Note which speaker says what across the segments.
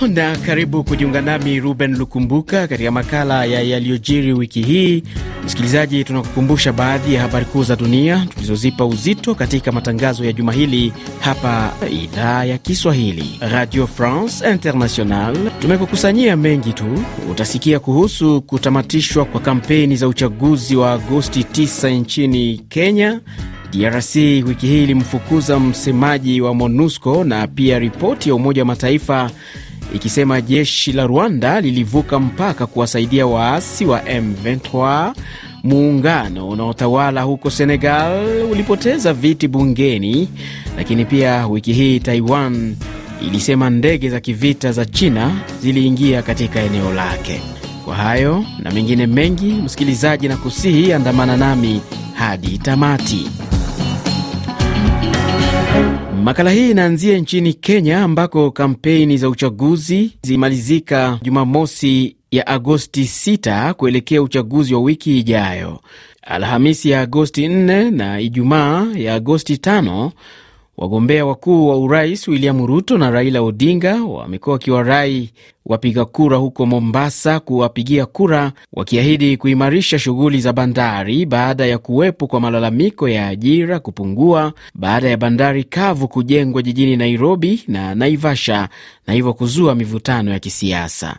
Speaker 1: Na karibu kujiunga nami Ruben Lukumbuka katika makala ya yaliyojiri wiki hii. Msikilizaji, tunakukumbusha baadhi ya habari kuu za dunia tulizozipa uzito katika matangazo ya juma hili hapa idhaa ya Kiswahili Radio France International. Tumekukusanyia mengi tu. Utasikia kuhusu kutamatishwa kwa kampeni za uchaguzi wa Agosti 9 nchini Kenya. DRC wiki hii ilimfukuza msemaji wa MONUSCO na pia ripoti ya Umoja wa Mataifa ikisema jeshi la Rwanda lilivuka mpaka kuwasaidia waasi wa M23. Muungano unaotawala huko Senegal ulipoteza viti bungeni. Lakini pia wiki hii Taiwan ilisema ndege za kivita za China ziliingia katika eneo lake. Kwa hayo na mengine mengi, msikilizaji, na kusihi andamana nami hadi tamati. Makala hii inaanzia nchini Kenya ambako kampeni za uchaguzi zimalizika Jumamosi ya Agosti 6 kuelekea uchaguzi wa wiki ijayo. Alhamisi ya Agosti 4 na Ijumaa ya Agosti 5 Wagombea wakuu wa urais William Ruto na Raila Odinga wamekuwa wakiwarai wapiga kura huko Mombasa kuwapigia kura, wakiahidi kuimarisha shughuli za bandari baada ya kuwepo kwa malalamiko ya ajira kupungua baada ya bandari kavu kujengwa jijini Nairobi na Naivasha na hivyo kuzua mivutano ya kisiasa.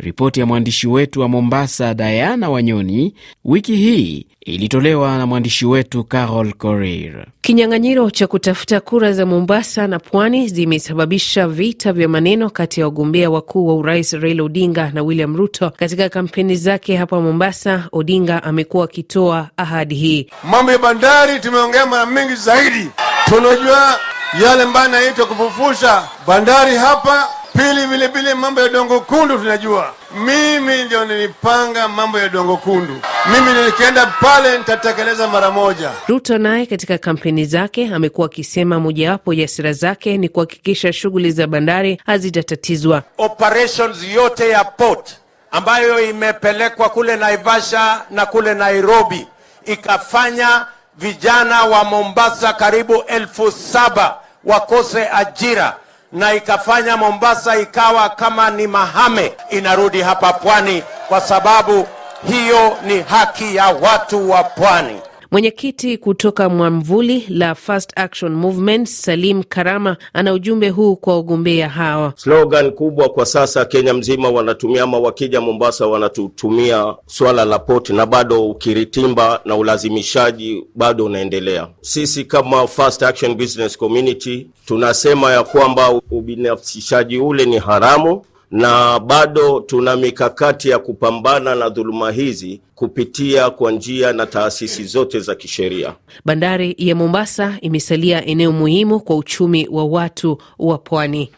Speaker 1: Ripoti ya mwandishi wetu wa Mombasa, Diana Wanyoni, wiki hii ilitolewa na mwandishi wetu Carol Korir.
Speaker 2: Kinyang'anyiro cha kutafuta kura za Mombasa na pwani zimesababisha vita vya maneno kati ya wagombea wakuu wa urais Raila Odinga na William Ruto. Katika kampeni zake hapa Mombasa, Odinga amekuwa akitoa ahadi hii.
Speaker 3: Mambo ya bandari tumeongea mara mingi zaidi, tunajua yale ambayo anaitwa kufufusha bandari hapa Pili, vile vile mambo ya dongo kundu tunajua. Mimi ndio nilipanga mambo ya dongo kundu, mimi nikienda pale nitatekeleza mara moja.
Speaker 2: Ruto naye katika kampeni zake amekuwa akisema mojawapo ya sera zake ni kuhakikisha shughuli za bandari hazitatatizwa.
Speaker 4: Operations yote ya port ambayo imepelekwa kule Naivasha na kule Nairobi ikafanya vijana wa Mombasa karibu elfu saba wakose ajira na ikafanya Mombasa ikawa kama ni mahame, inarudi hapa pwani, kwa sababu hiyo ni haki ya watu wa pwani.
Speaker 2: Mwenyekiti kutoka mwamvuli la First Action Movement Salim Karama ana ujumbe huu kwa wagombea hawa.
Speaker 5: Slogan kubwa kwa sasa Kenya mzima wanatumia ama wakija Mombasa wanatutumia swala la poti, na bado ukiritimba na ulazimishaji bado unaendelea. Sisi kama First Action Business Community tunasema ya kwamba ubinafsishaji ule ni haramu na bado tuna mikakati ya kupambana na dhuluma hizi kupitia kwa njia na taasisi zote za kisheria.
Speaker 2: Bandari ya Mombasa imesalia eneo muhimu kwa uchumi wa watu wa pwani.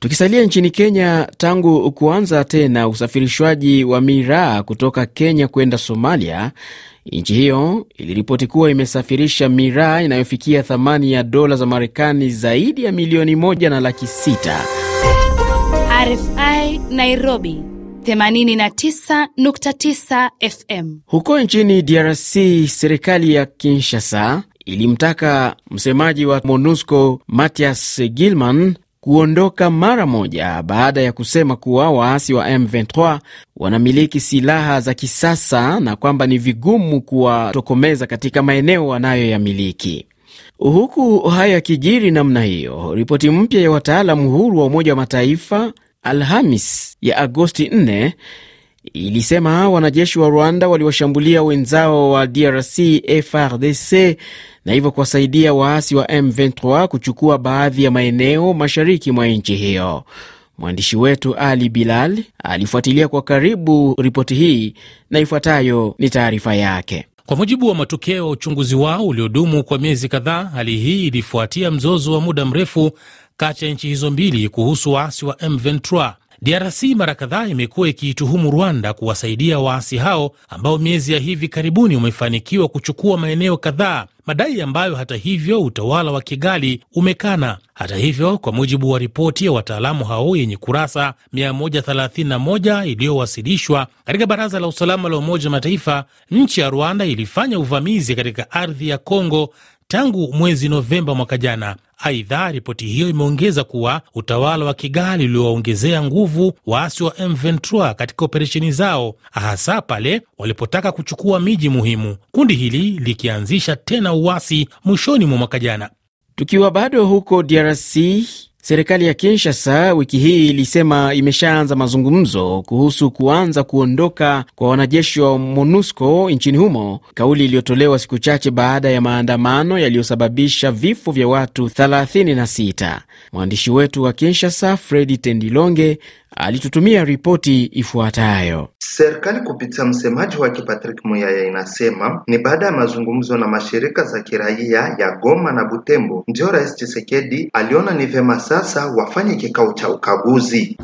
Speaker 1: Tukisalia nchini Kenya, tangu kuanza tena usafirishwaji wa miraa kutoka Kenya kwenda Somalia, nchi hiyo iliripoti kuwa imesafirisha miraa inayofikia thamani ya dola za Marekani zaidi ya milioni moja na laki sita.
Speaker 6: RFI Nairobi 89.9 FM.
Speaker 1: Huko nchini DRC, serikali ya Kinshasa ilimtaka msemaji wa MONUSCO Mathias Gilman kuondoka mara moja baada ya kusema kuwa waasi wa M23 wanamiliki silaha za kisasa na kwamba ni vigumu kuwatokomeza katika maeneo wanayoyamiliki. Huku hayo yakijiri namna hiyo, ripoti mpya ya wataalamu huru wa Umoja wa Mataifa Alhamis ya Agosti 4 ilisema wanajeshi wa Rwanda waliwashambulia wenzao wa DRC FRDC na hivyo kuwasaidia waasi wa M23 kuchukua baadhi ya maeneo mashariki mwa nchi hiyo. Mwandishi wetu Ali Bilal alifuatilia kwa karibu ripoti hii na ifuatayo ni taarifa yake.
Speaker 7: Kwa mujibu wa matokeo ya uchunguzi wao uliodumu kwa miezi kadhaa, hali hii ilifuatia mzozo wa muda mrefu kati ya nchi hizo mbili kuhusu waasi wa M23. DRC mara kadhaa imekuwa ikiituhumu Rwanda kuwasaidia waasi hao ambao miezi ya hivi karibuni umefanikiwa kuchukua maeneo kadhaa, madai ambayo hata hivyo utawala wa Kigali umekana. Hata hivyo, kwa mujibu wa ripoti ya wataalamu hao yenye kurasa 131 iliyowasilishwa katika Baraza la Usalama la Umoja wa Mataifa, nchi ya Rwanda ilifanya uvamizi katika ardhi ya Kongo tangu mwezi Novemba mwaka jana. Aidha, ripoti hiyo imeongeza kuwa utawala wa Kigali uliowaongezea nguvu waasi wa M23 katika operesheni zao, hasa pale walipotaka kuchukua miji muhimu, kundi hili likianzisha tena uasi mwishoni mwa mwaka jana.
Speaker 1: Tukiwa bado huko DRC, serikali ya Kinshasa wiki hii ilisema imeshaanza mazungumzo kuhusu kuanza kuondoka kwa wanajeshi wa MONUSCO nchini humo, kauli iliyotolewa siku chache baada ya maandamano yaliyosababisha vifo vya watu 36. Mwandishi wetu wa Kinshasa Fredi Tendilonge alitutumia ripoti ifuatayo.
Speaker 8: Serikali kupitia msemaji wake Patrick Muyaya inasema ni baada ya mazungumzo na mashirika za kiraia ya Goma na Butembo ndio Rais Tshisekedi aliona ni vyema sasa wafanye kikao cha ukaguzi.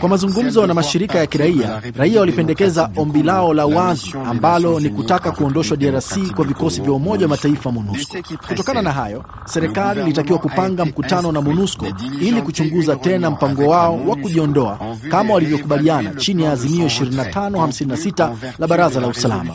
Speaker 9: Kwa mazungumzo na mashirika ya kiraia, raia walipendekeza ombi lao la wazi ambalo ni kutaka kuondoshwa DRC kwa vikosi vya Umoja wa Mataifa MONUSCO. Kutokana na hayo, serikali ilitakiwa kupanga mkutano na MONUSCO ili kuchunguza tena mpango wao wa kujiondoa kama walivyokubaliana chini ya azimio 2556 la Baraza la Usalama.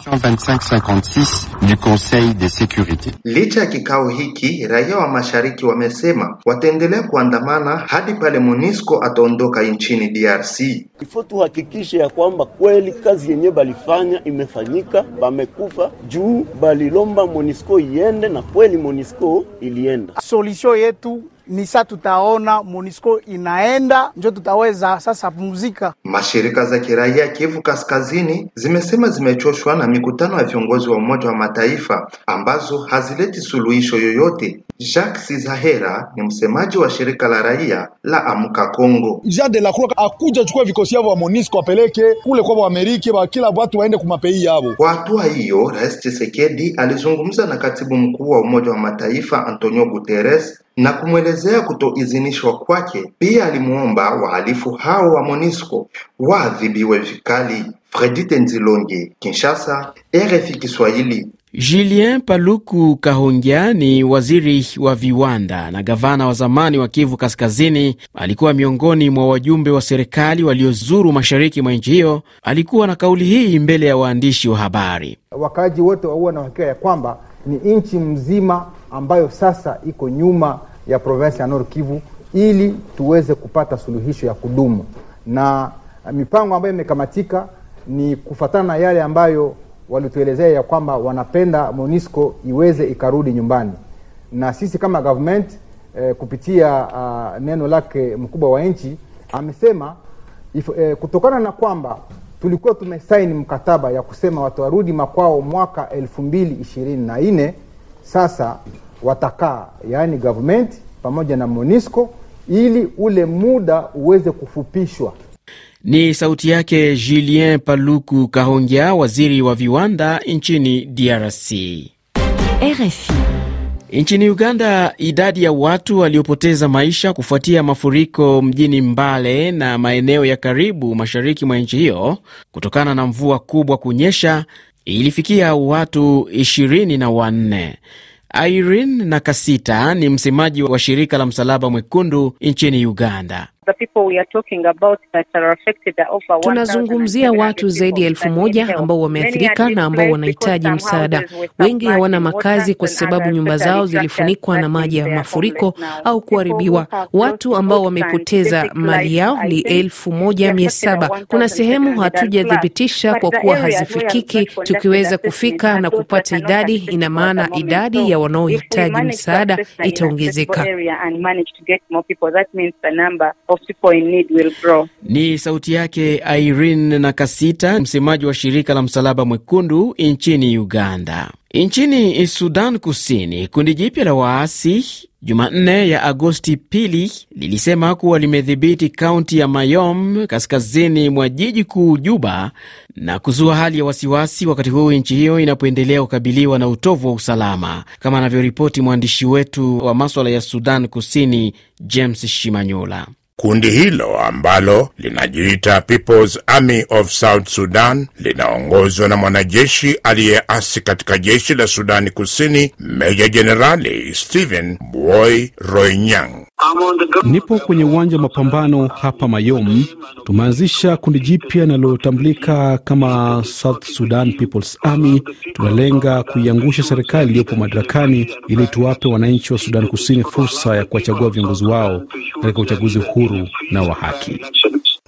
Speaker 8: Licha ya kikao hiki, raia wa mashariki wamesema wataendelea kuandamana hadi pale MONUSCO ataondoka nchini DRC.
Speaker 10: Ifo tuhakikishe ya kwamba kweli kazi yenye balifanya imefanyika, bamekufa juu balilomba MONUSCO iende na kweli MONUSCO ilienda.
Speaker 11: Solution yetu ni sa tutaona MONUSCO inaenda njo tutaweza sasa pumzika.
Speaker 8: Mashirika za kiraia Kivu Kaskazini zimesema zimechoshwa na mikutano ya viongozi wa Umoja wa Mataifa ambazo hazileti suluhisho yoyote. Jacques Sizahera ni msemaji wa shirika la raia la Amka Kongo.
Speaker 12: Jean de la Croix akuja chukua vikosi yavo wa MONUSCO apeleke kule kwa Waamerika wa kila watu waende kumapei yavo.
Speaker 8: Kwa hatua hiyo, Rais Tshisekedi alizungumza na katibu mkuu wa Umoja wa Mataifa Antonio Guterres na kumwelezea kutoidhinishwa kwake. Pia alimuomba wahalifu hao wa MONUSCO waadhibiwe vikali. Fredite Tenzilonge, Kinshasa, RFI Kiswahili.
Speaker 1: Julien Paluku Kahongya ni waziri wa viwanda na gavana wa zamani wa Kivu Kaskazini. Alikuwa miongoni mwa wajumbe wa serikali waliozuru mashariki mwa nchi hiyo. Alikuwa na kauli hii mbele ya waandishi wa habari.
Speaker 13: Wakaaji wote wauwa na uhakika ya kwamba ni nchi mzima ambayo sasa iko nyuma ya provinsi ya Nord Kivu ili tuweze kupata suluhisho ya kudumu, na mipango ambayo imekamatika ni kufatana na yale ambayo walituelezea ya kwamba wanapenda MONUSCO iweze ikarudi nyumbani, na sisi kama government eh, kupitia uh, neno lake mkubwa wa nchi amesema if, eh, kutokana na kwamba tulikuwa tumesaini mkataba ya kusema watu warudi makwao mwaka elfu mbili ishirini na nne sasa watakaa yaani government pamoja na MONUSCO ili ule muda uweze kufupishwa.
Speaker 1: Ni sauti yake Julien Paluku Kahongya, waziri wa viwanda nchini DRC.
Speaker 6: RFI.
Speaker 1: Nchini Uganda, idadi ya watu waliopoteza maisha kufuatia mafuriko mjini Mbale na maeneo ya karibu mashariki mwa nchi hiyo kutokana na mvua kubwa kunyesha ilifikia watu ishirini na wanne. Irene Nakasita ni msemaji wa shirika la Msalaba Mwekundu nchini Uganda.
Speaker 2: Tunazungumzia watu zaidi ya elfu moja ambao wameathirika na ambao wanahitaji msaada. Wengi hawana makazi kwa sababu nyumba zao zilifunikwa na maji ya mafuriko au kuharibiwa. Watu ambao wamepoteza mali yao ni elfu moja mia saba. Kuna sehemu hatujathibitisha kwa kuwa hazifikiki. Tukiweza kufika na kupata idadi, ina maana idadi ya wanaohitaji msaada itaongezeka.
Speaker 1: Ni sauti yake Irene Nakasita, msemaji wa shirika la Msalaba Mwekundu nchini Uganda. Nchini Sudan Kusini, kundi jipya la waasi Jumanne ya Agosti pili lilisema kuwa limedhibiti kaunti ya Mayom kaskazini mwa jiji kuu Juba na kuzua hali ya wasiwasi, wakati huu nchi hiyo inapoendelea kukabiliwa na utovu wa usalama, kama anavyoripoti mwandishi wetu wa maswala ya Sudan Kusini James Shimanyula.
Speaker 14: Kundi hilo ambalo linajiita People's Army of South Sudan linaongozwa na mwanajeshi aliyeasi katika jeshi la Sudani Kusini, Meja Jenerali Stephen boy Roinyang.
Speaker 15: Nipo kwenye uwanja wa mapambano hapa Mayom. Tumeanzisha kundi jipya linalotambulika kama South Sudan People's Army. Tunalenga kuiangusha serikali iliyopo madarakani ili tuwape wananchi wa Sudan Kusini fursa ya kuwachagua viongozi wao katika uchaguzi huru na wa haki.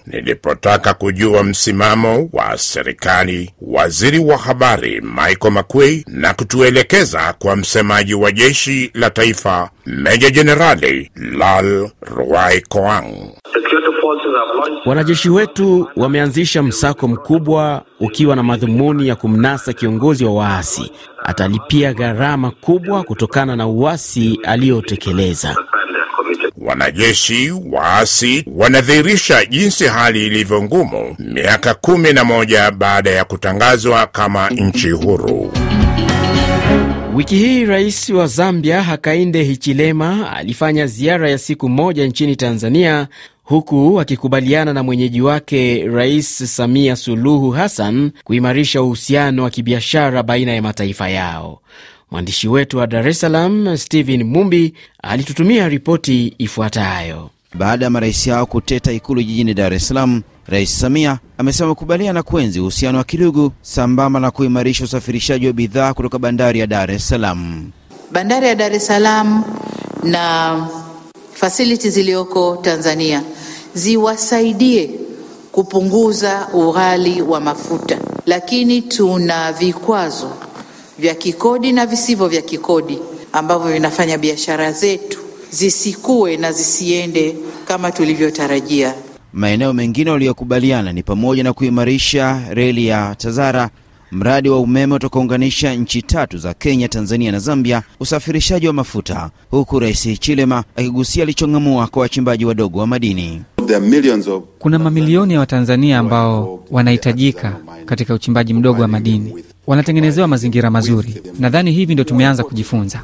Speaker 14: Nilipotaka kujua msimamo wa serikali, waziri wa habari Michael Makwei na kutuelekeza kwa msemaji wa jeshi la taifa meja jenerali Lal Ruai Koang.
Speaker 1: Wanajeshi wetu wameanzisha msako mkubwa ukiwa na madhumuni ya kumnasa kiongozi wa waasi. Atalipia gharama kubwa kutokana na uasi aliyotekeleza.
Speaker 14: Wanajeshi waasi wanadhihirisha jinsi hali ilivyo ngumu miaka kumi na moja baada ya kutangazwa kama nchi huru.
Speaker 1: Wiki hii rais wa Zambia Hakainde Hichilema alifanya ziara ya siku moja nchini Tanzania huku akikubaliana na mwenyeji wake Rais Samia Suluhu Hassan kuimarisha uhusiano wa kibiashara baina ya mataifa yao. Mwandishi wetu wa Dar es Salaam Stephen Mumbi alitutumia ripoti ifuatayo.
Speaker 16: Baada ya marais hao kuteta ikulu jijini Dar es Salaam, Rais Samia amesema amekubaliana kuenzi uhusiano wa kidugu sambamba na kuimarisha usafirishaji wa bidhaa kutoka bandari ya Dar es Salaam.
Speaker 17: Bandari ya Dar es Salaam na fasiliti zilizoko Tanzania ziwasaidie kupunguza ughali wa mafuta, lakini tuna vikwazo vya kikodi na visivyo vya kikodi ambavyo vinafanya biashara zetu zisikue na zisiende kama tulivyotarajia.
Speaker 16: Maeneo mengine waliyokubaliana ni pamoja na kuimarisha reli ya Tazara, mradi wa umeme utakaounganisha nchi tatu za Kenya, Tanzania na Zambia, usafirishaji wa mafuta, huku Rais Chilema akigusia alichong'amua kwa wachimbaji wadogo wa madini.
Speaker 18: Kuna mamilioni ya Watanzania ambao wanahitajika katika uchimbaji mdogo wa madini, wanatengenezewa mazingira mazuri. Nadhani hivi ndio tumeanza kujifunza.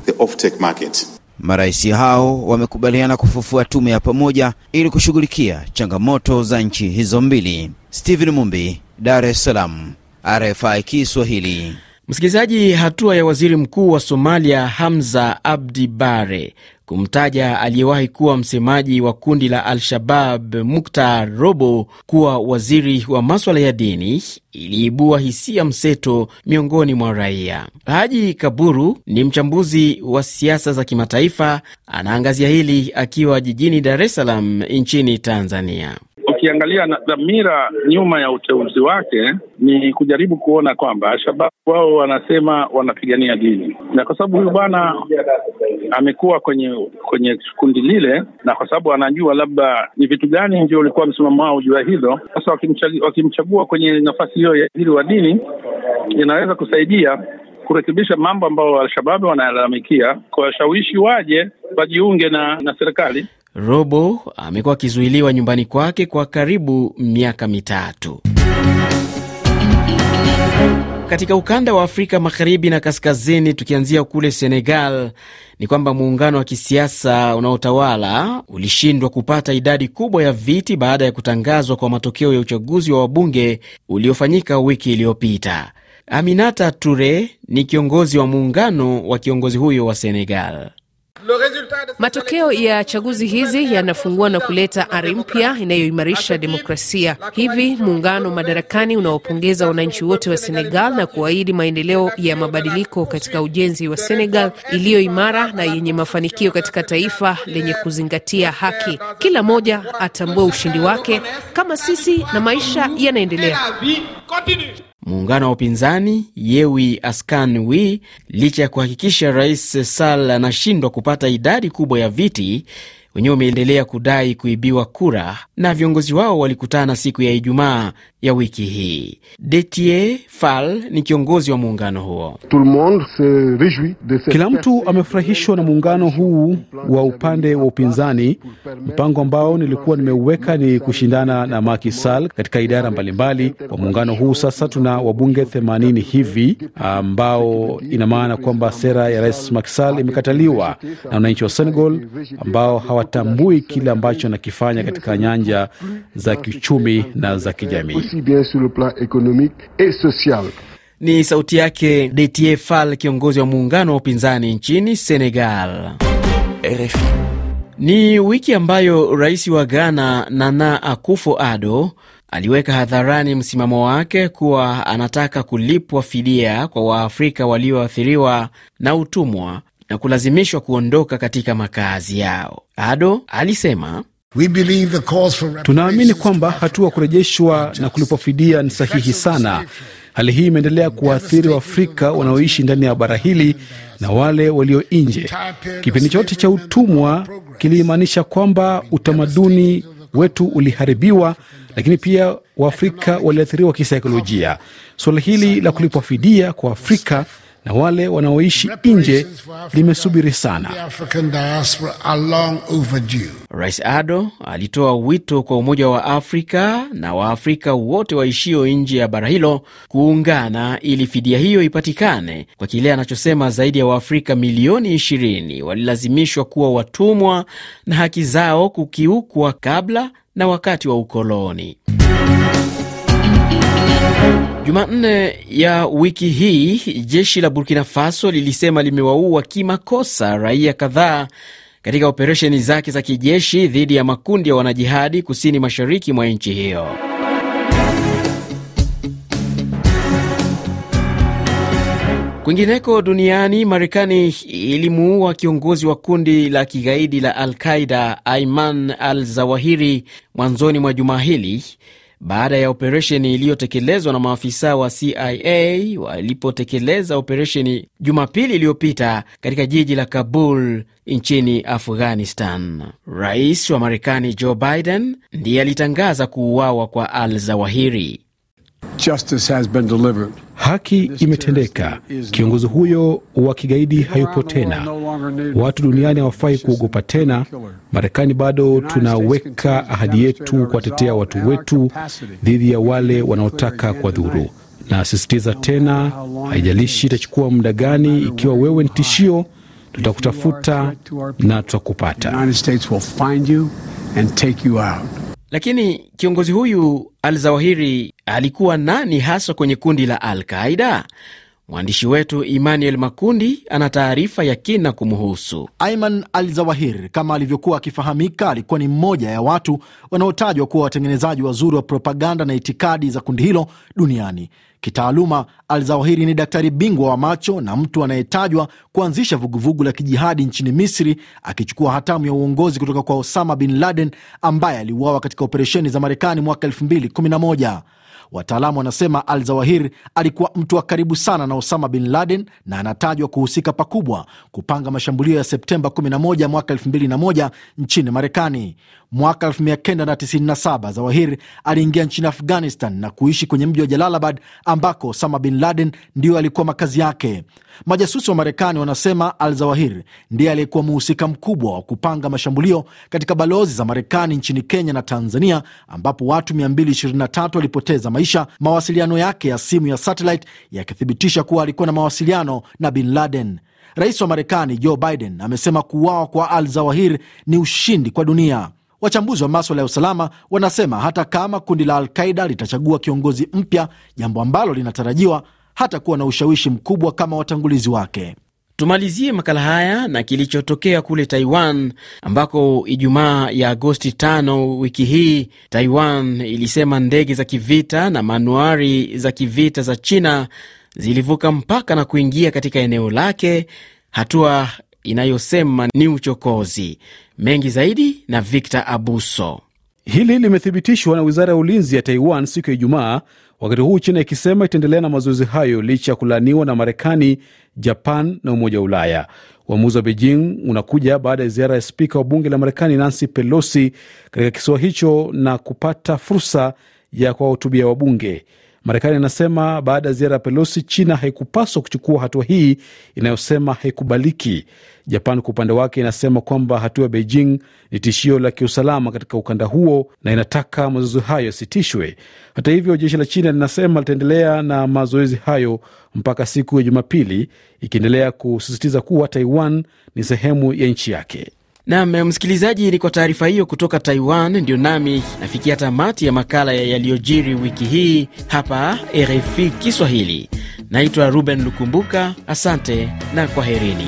Speaker 16: Marais hao wamekubaliana kufufua tume ya pamoja ili kushughulikia changamoto za nchi hizo mbili. Stephen Mumbi, Dar es Salaam, RFI Kiswahili.
Speaker 1: Msikilizaji, hatua ya waziri mkuu wa Somalia Hamza Abdi Bare kumtaja aliyewahi kuwa msemaji wa kundi la Al-Shabab Muktar Robo kuwa waziri wa maswala ya dini iliibua hisia mseto miongoni mwa raia. Haji Kaburu ni mchambuzi wa siasa za kimataifa, anaangazia hili akiwa jijini Dar es Salaam nchini Tanzania.
Speaker 19: Ukiangalia na dhamira nyuma ya uteuzi wake ni kujaribu kuona kwamba Alshabab wao wanasema wanapigania dini, na kwa sababu huyu bwana amekuwa kwenye kwenye kundi lile, na kwa sababu anajua labda ni vitu gani ndio ulikuwa msimamo wao juu ya hilo. Sasa wakimchagua, kwenye nafasi hiyo ya waziri wa dini, inaweza kusaidia kurekebisha mambo ambayo Alshababu wanalalamikia, kwa washawishi waje wajiunge na, na serikali.
Speaker 1: Robo amekuwa akizuiliwa nyumbani kwake kwa karibu miaka mitatu. Katika ukanda wa Afrika magharibi na kaskazini, tukianzia kule Senegal, ni kwamba muungano wa kisiasa unaotawala ulishindwa kupata idadi kubwa ya viti baada ya kutangazwa kwa matokeo ya uchaguzi wa wabunge uliofanyika wiki iliyopita. Aminata Toure ni kiongozi wa muungano wa kiongozi huyo wa Senegal.
Speaker 2: Matokeo ya chaguzi hizi yanafungua na kuleta ari mpya inayoimarisha demokrasia. Hivi muungano madarakani unaopongeza wananchi wote wa Senegal na kuahidi maendeleo ya mabadiliko katika ujenzi wa Senegal iliyo imara na yenye mafanikio katika taifa lenye kuzingatia haki. Kila mmoja atambue ushindi wake kama sisi na maisha yanaendelea.
Speaker 1: Muungano wa upinzani Yewi Askan Wi, licha ya kuhakikisha Rais Sall anashindwa kupata idadi kubwa ya viti, wenyewe umeendelea kudai kuibiwa kura, na viongozi wao walikutana siku ya Ijumaa ya wiki hii. Detie Fall ni kiongozi wa muungano huo.
Speaker 15: Kila mtu amefurahishwa na muungano huu wa upande wa upinzani. Mpango ambao nilikuwa nimeuweka ni kushindana na Macky Sall katika idara mbalimbali. Kwa muungano huu sasa tuna wabunge 80 hivi, ambao ina maana kwamba sera ya Rais Macky Sall imekataliwa na wananchi wa Senegal ambao hawatambui kile ambacho anakifanya katika nyanja za kiuchumi na za kijamii.
Speaker 1: Ni sauti yake Detie Fall, kiongozi wa muungano wa upinzani nchini Senegal.
Speaker 16: RFI.
Speaker 1: Ni wiki ambayo rais wa Ghana Nana Akufo-Addo aliweka hadharani msimamo wake kuwa anataka kulipwa fidia kwa Waafrika walioathiriwa na utumwa na kulazimishwa kuondoka katika makazi yao. Ado alisema
Speaker 15: Tunaamini kwamba hatua kurejeshwa na kulipwa fidia ni sahihi sana. Hali hii imeendelea kuwaathiri Waafrika wanaoishi ndani ya bara hili na wale walio nje. Kipindi chote cha utumwa kilimaanisha kwamba utamaduni wetu uliharibiwa, lakini pia Waafrika waliathiriwa kisaikolojia. Suala hili la kulipwa fidia kwa Afrika na wale wanaoishi nje limesubiri sana.
Speaker 1: Rais Ado alitoa wito kwa Umoja wa Afrika na Waafrika wote waishio nje ya bara hilo kuungana ili fidia hiyo ipatikane kwa kile anachosema zaidi ya Waafrika milioni 20 walilazimishwa kuwa watumwa na haki zao kukiukwa kabla na wakati wa ukoloni. Jumanne ya wiki hii jeshi la Burkina Faso lilisema limewaua kimakosa raia kadhaa katika operesheni zake za kijeshi dhidi ya makundi ya wanajihadi kusini mashariki mwa nchi hiyo. Kwingineko duniani, Marekani ilimuua kiongozi wa kundi la kigaidi la Al Qaida Aiman al Zawahiri mwanzoni mwa juma hili baada ya operesheni iliyotekelezwa na maafisa wa CIA walipotekeleza operesheni Jumapili iliyopita katika jiji la Kabul nchini Afghanistan. Rais wa Marekani Joe Biden ndiye alitangaza kuuawa kwa Al Zawahiri.
Speaker 15: Haki imetendeka. Kiongozi huyo wa kigaidi hayupo tena. Watu duniani hawafai kuogopa tena. Marekani bado tunaweka ahadi yetu kuwatetea watu wetu dhidi ya wale wanaotaka kwa dhuru. Nasisitiza tena, haijalishi itachukua muda gani, ikiwa wewe ni tishio, tutakutafuta na tutakupata.
Speaker 1: Lakini kiongozi huyu Al Zawahiri alikuwa nani haswa kwenye kundi la Al Qaida? Mwandishi wetu Emmanuel Makundi ana taarifa ya kina kumuhusu.
Speaker 9: Aiman al Zawahir, kama alivyokuwa akifahamika, alikuwa ni mmoja ya watu wanaotajwa kuwa watengenezaji wazuri wa propaganda na itikadi za kundi hilo duniani. Kitaaluma, Al Zawahiri ni daktari bingwa wa macho na mtu anayetajwa kuanzisha vuguvugu la kijihadi nchini Misri, akichukua hatamu ya uongozi kutoka kwa Osama bin Laden ambaye aliuawa katika operesheni za Marekani mwaka 2011. Wataalamu wanasema Al Zawahir alikuwa mtu wa karibu sana na Osama bin Laden na anatajwa kuhusika pakubwa kupanga mashambulio ya Septemba 11 mwaka 2001 nchini Marekani. Mwaka 1997 Zawahir aliingia nchini Afghanistan na kuishi kwenye mji wa Jalalabad ambako Osama bin Laden ndiyo alikuwa makazi yake. Majasusi wa Marekani wanasema Al Zawahir ndiye aliyekuwa mhusika mkubwa wa kupanga mashambulio katika balozi za Marekani nchini Kenya na Tanzania, ambapo watu 223 walipoteza maisha, mawasiliano yake ya simu ya satellite yakithibitisha kuwa alikuwa na mawasiliano na bin Laden. Rais wa Marekani Joe Biden amesema kuuawa kwa Al Zawahir ni ushindi kwa dunia. Wachambuzi wa maswala ya usalama wanasema hata kama kundi la Alqaida litachagua kiongozi mpya, jambo ambalo linatarajiwa hata kuwa na ushawishi mkubwa kama watangulizi wake.
Speaker 1: Tumalizie makala haya na kilichotokea kule Taiwan ambako Ijumaa ya Agosti 5 wiki hii Taiwan ilisema ndege za kivita na manuari za kivita za China zilivuka mpaka na kuingia katika eneo lake, hatua inayosema ni uchokozi. Mengi zaidi na Victor Abuso.
Speaker 15: Hili limethibitishwa na wizara ya ulinzi ya Taiwan siku ya Ijumaa, wakati huu China ikisema itaendelea na mazoezi hayo licha ya kulaaniwa na Marekani, Japan na Umoja wa Ulaya. Uamuzi wa Beijing unakuja baada ya ziara ya spika wa bunge la Marekani Nancy Pelosi katika kisiwa hicho na kupata fursa ya kuwahutubia wabunge. Marekani inasema baada ya ziara ya Pelosi, China haikupaswa kuchukua hatua hii inayosema haikubaliki. Japan kwa upande wake inasema kwamba hatua ya Beijing ni tishio la kiusalama katika ukanda huo na inataka mazoezi hayo yasitishwe. Hata hivyo, jeshi la China linasema litaendelea na mazoezi hayo mpaka siku ya Jumapili, ikiendelea kusisitiza kuwa Taiwan ni sehemu ya nchi yake.
Speaker 1: Nam msikilizaji, ni kwa taarifa hiyo kutoka Taiwan ndio nami nafikia tamati ya makala ya yaliyojiri wiki hii hapa RFI Kiswahili. Naitwa Ruben Lukumbuka, asante na kwaherini.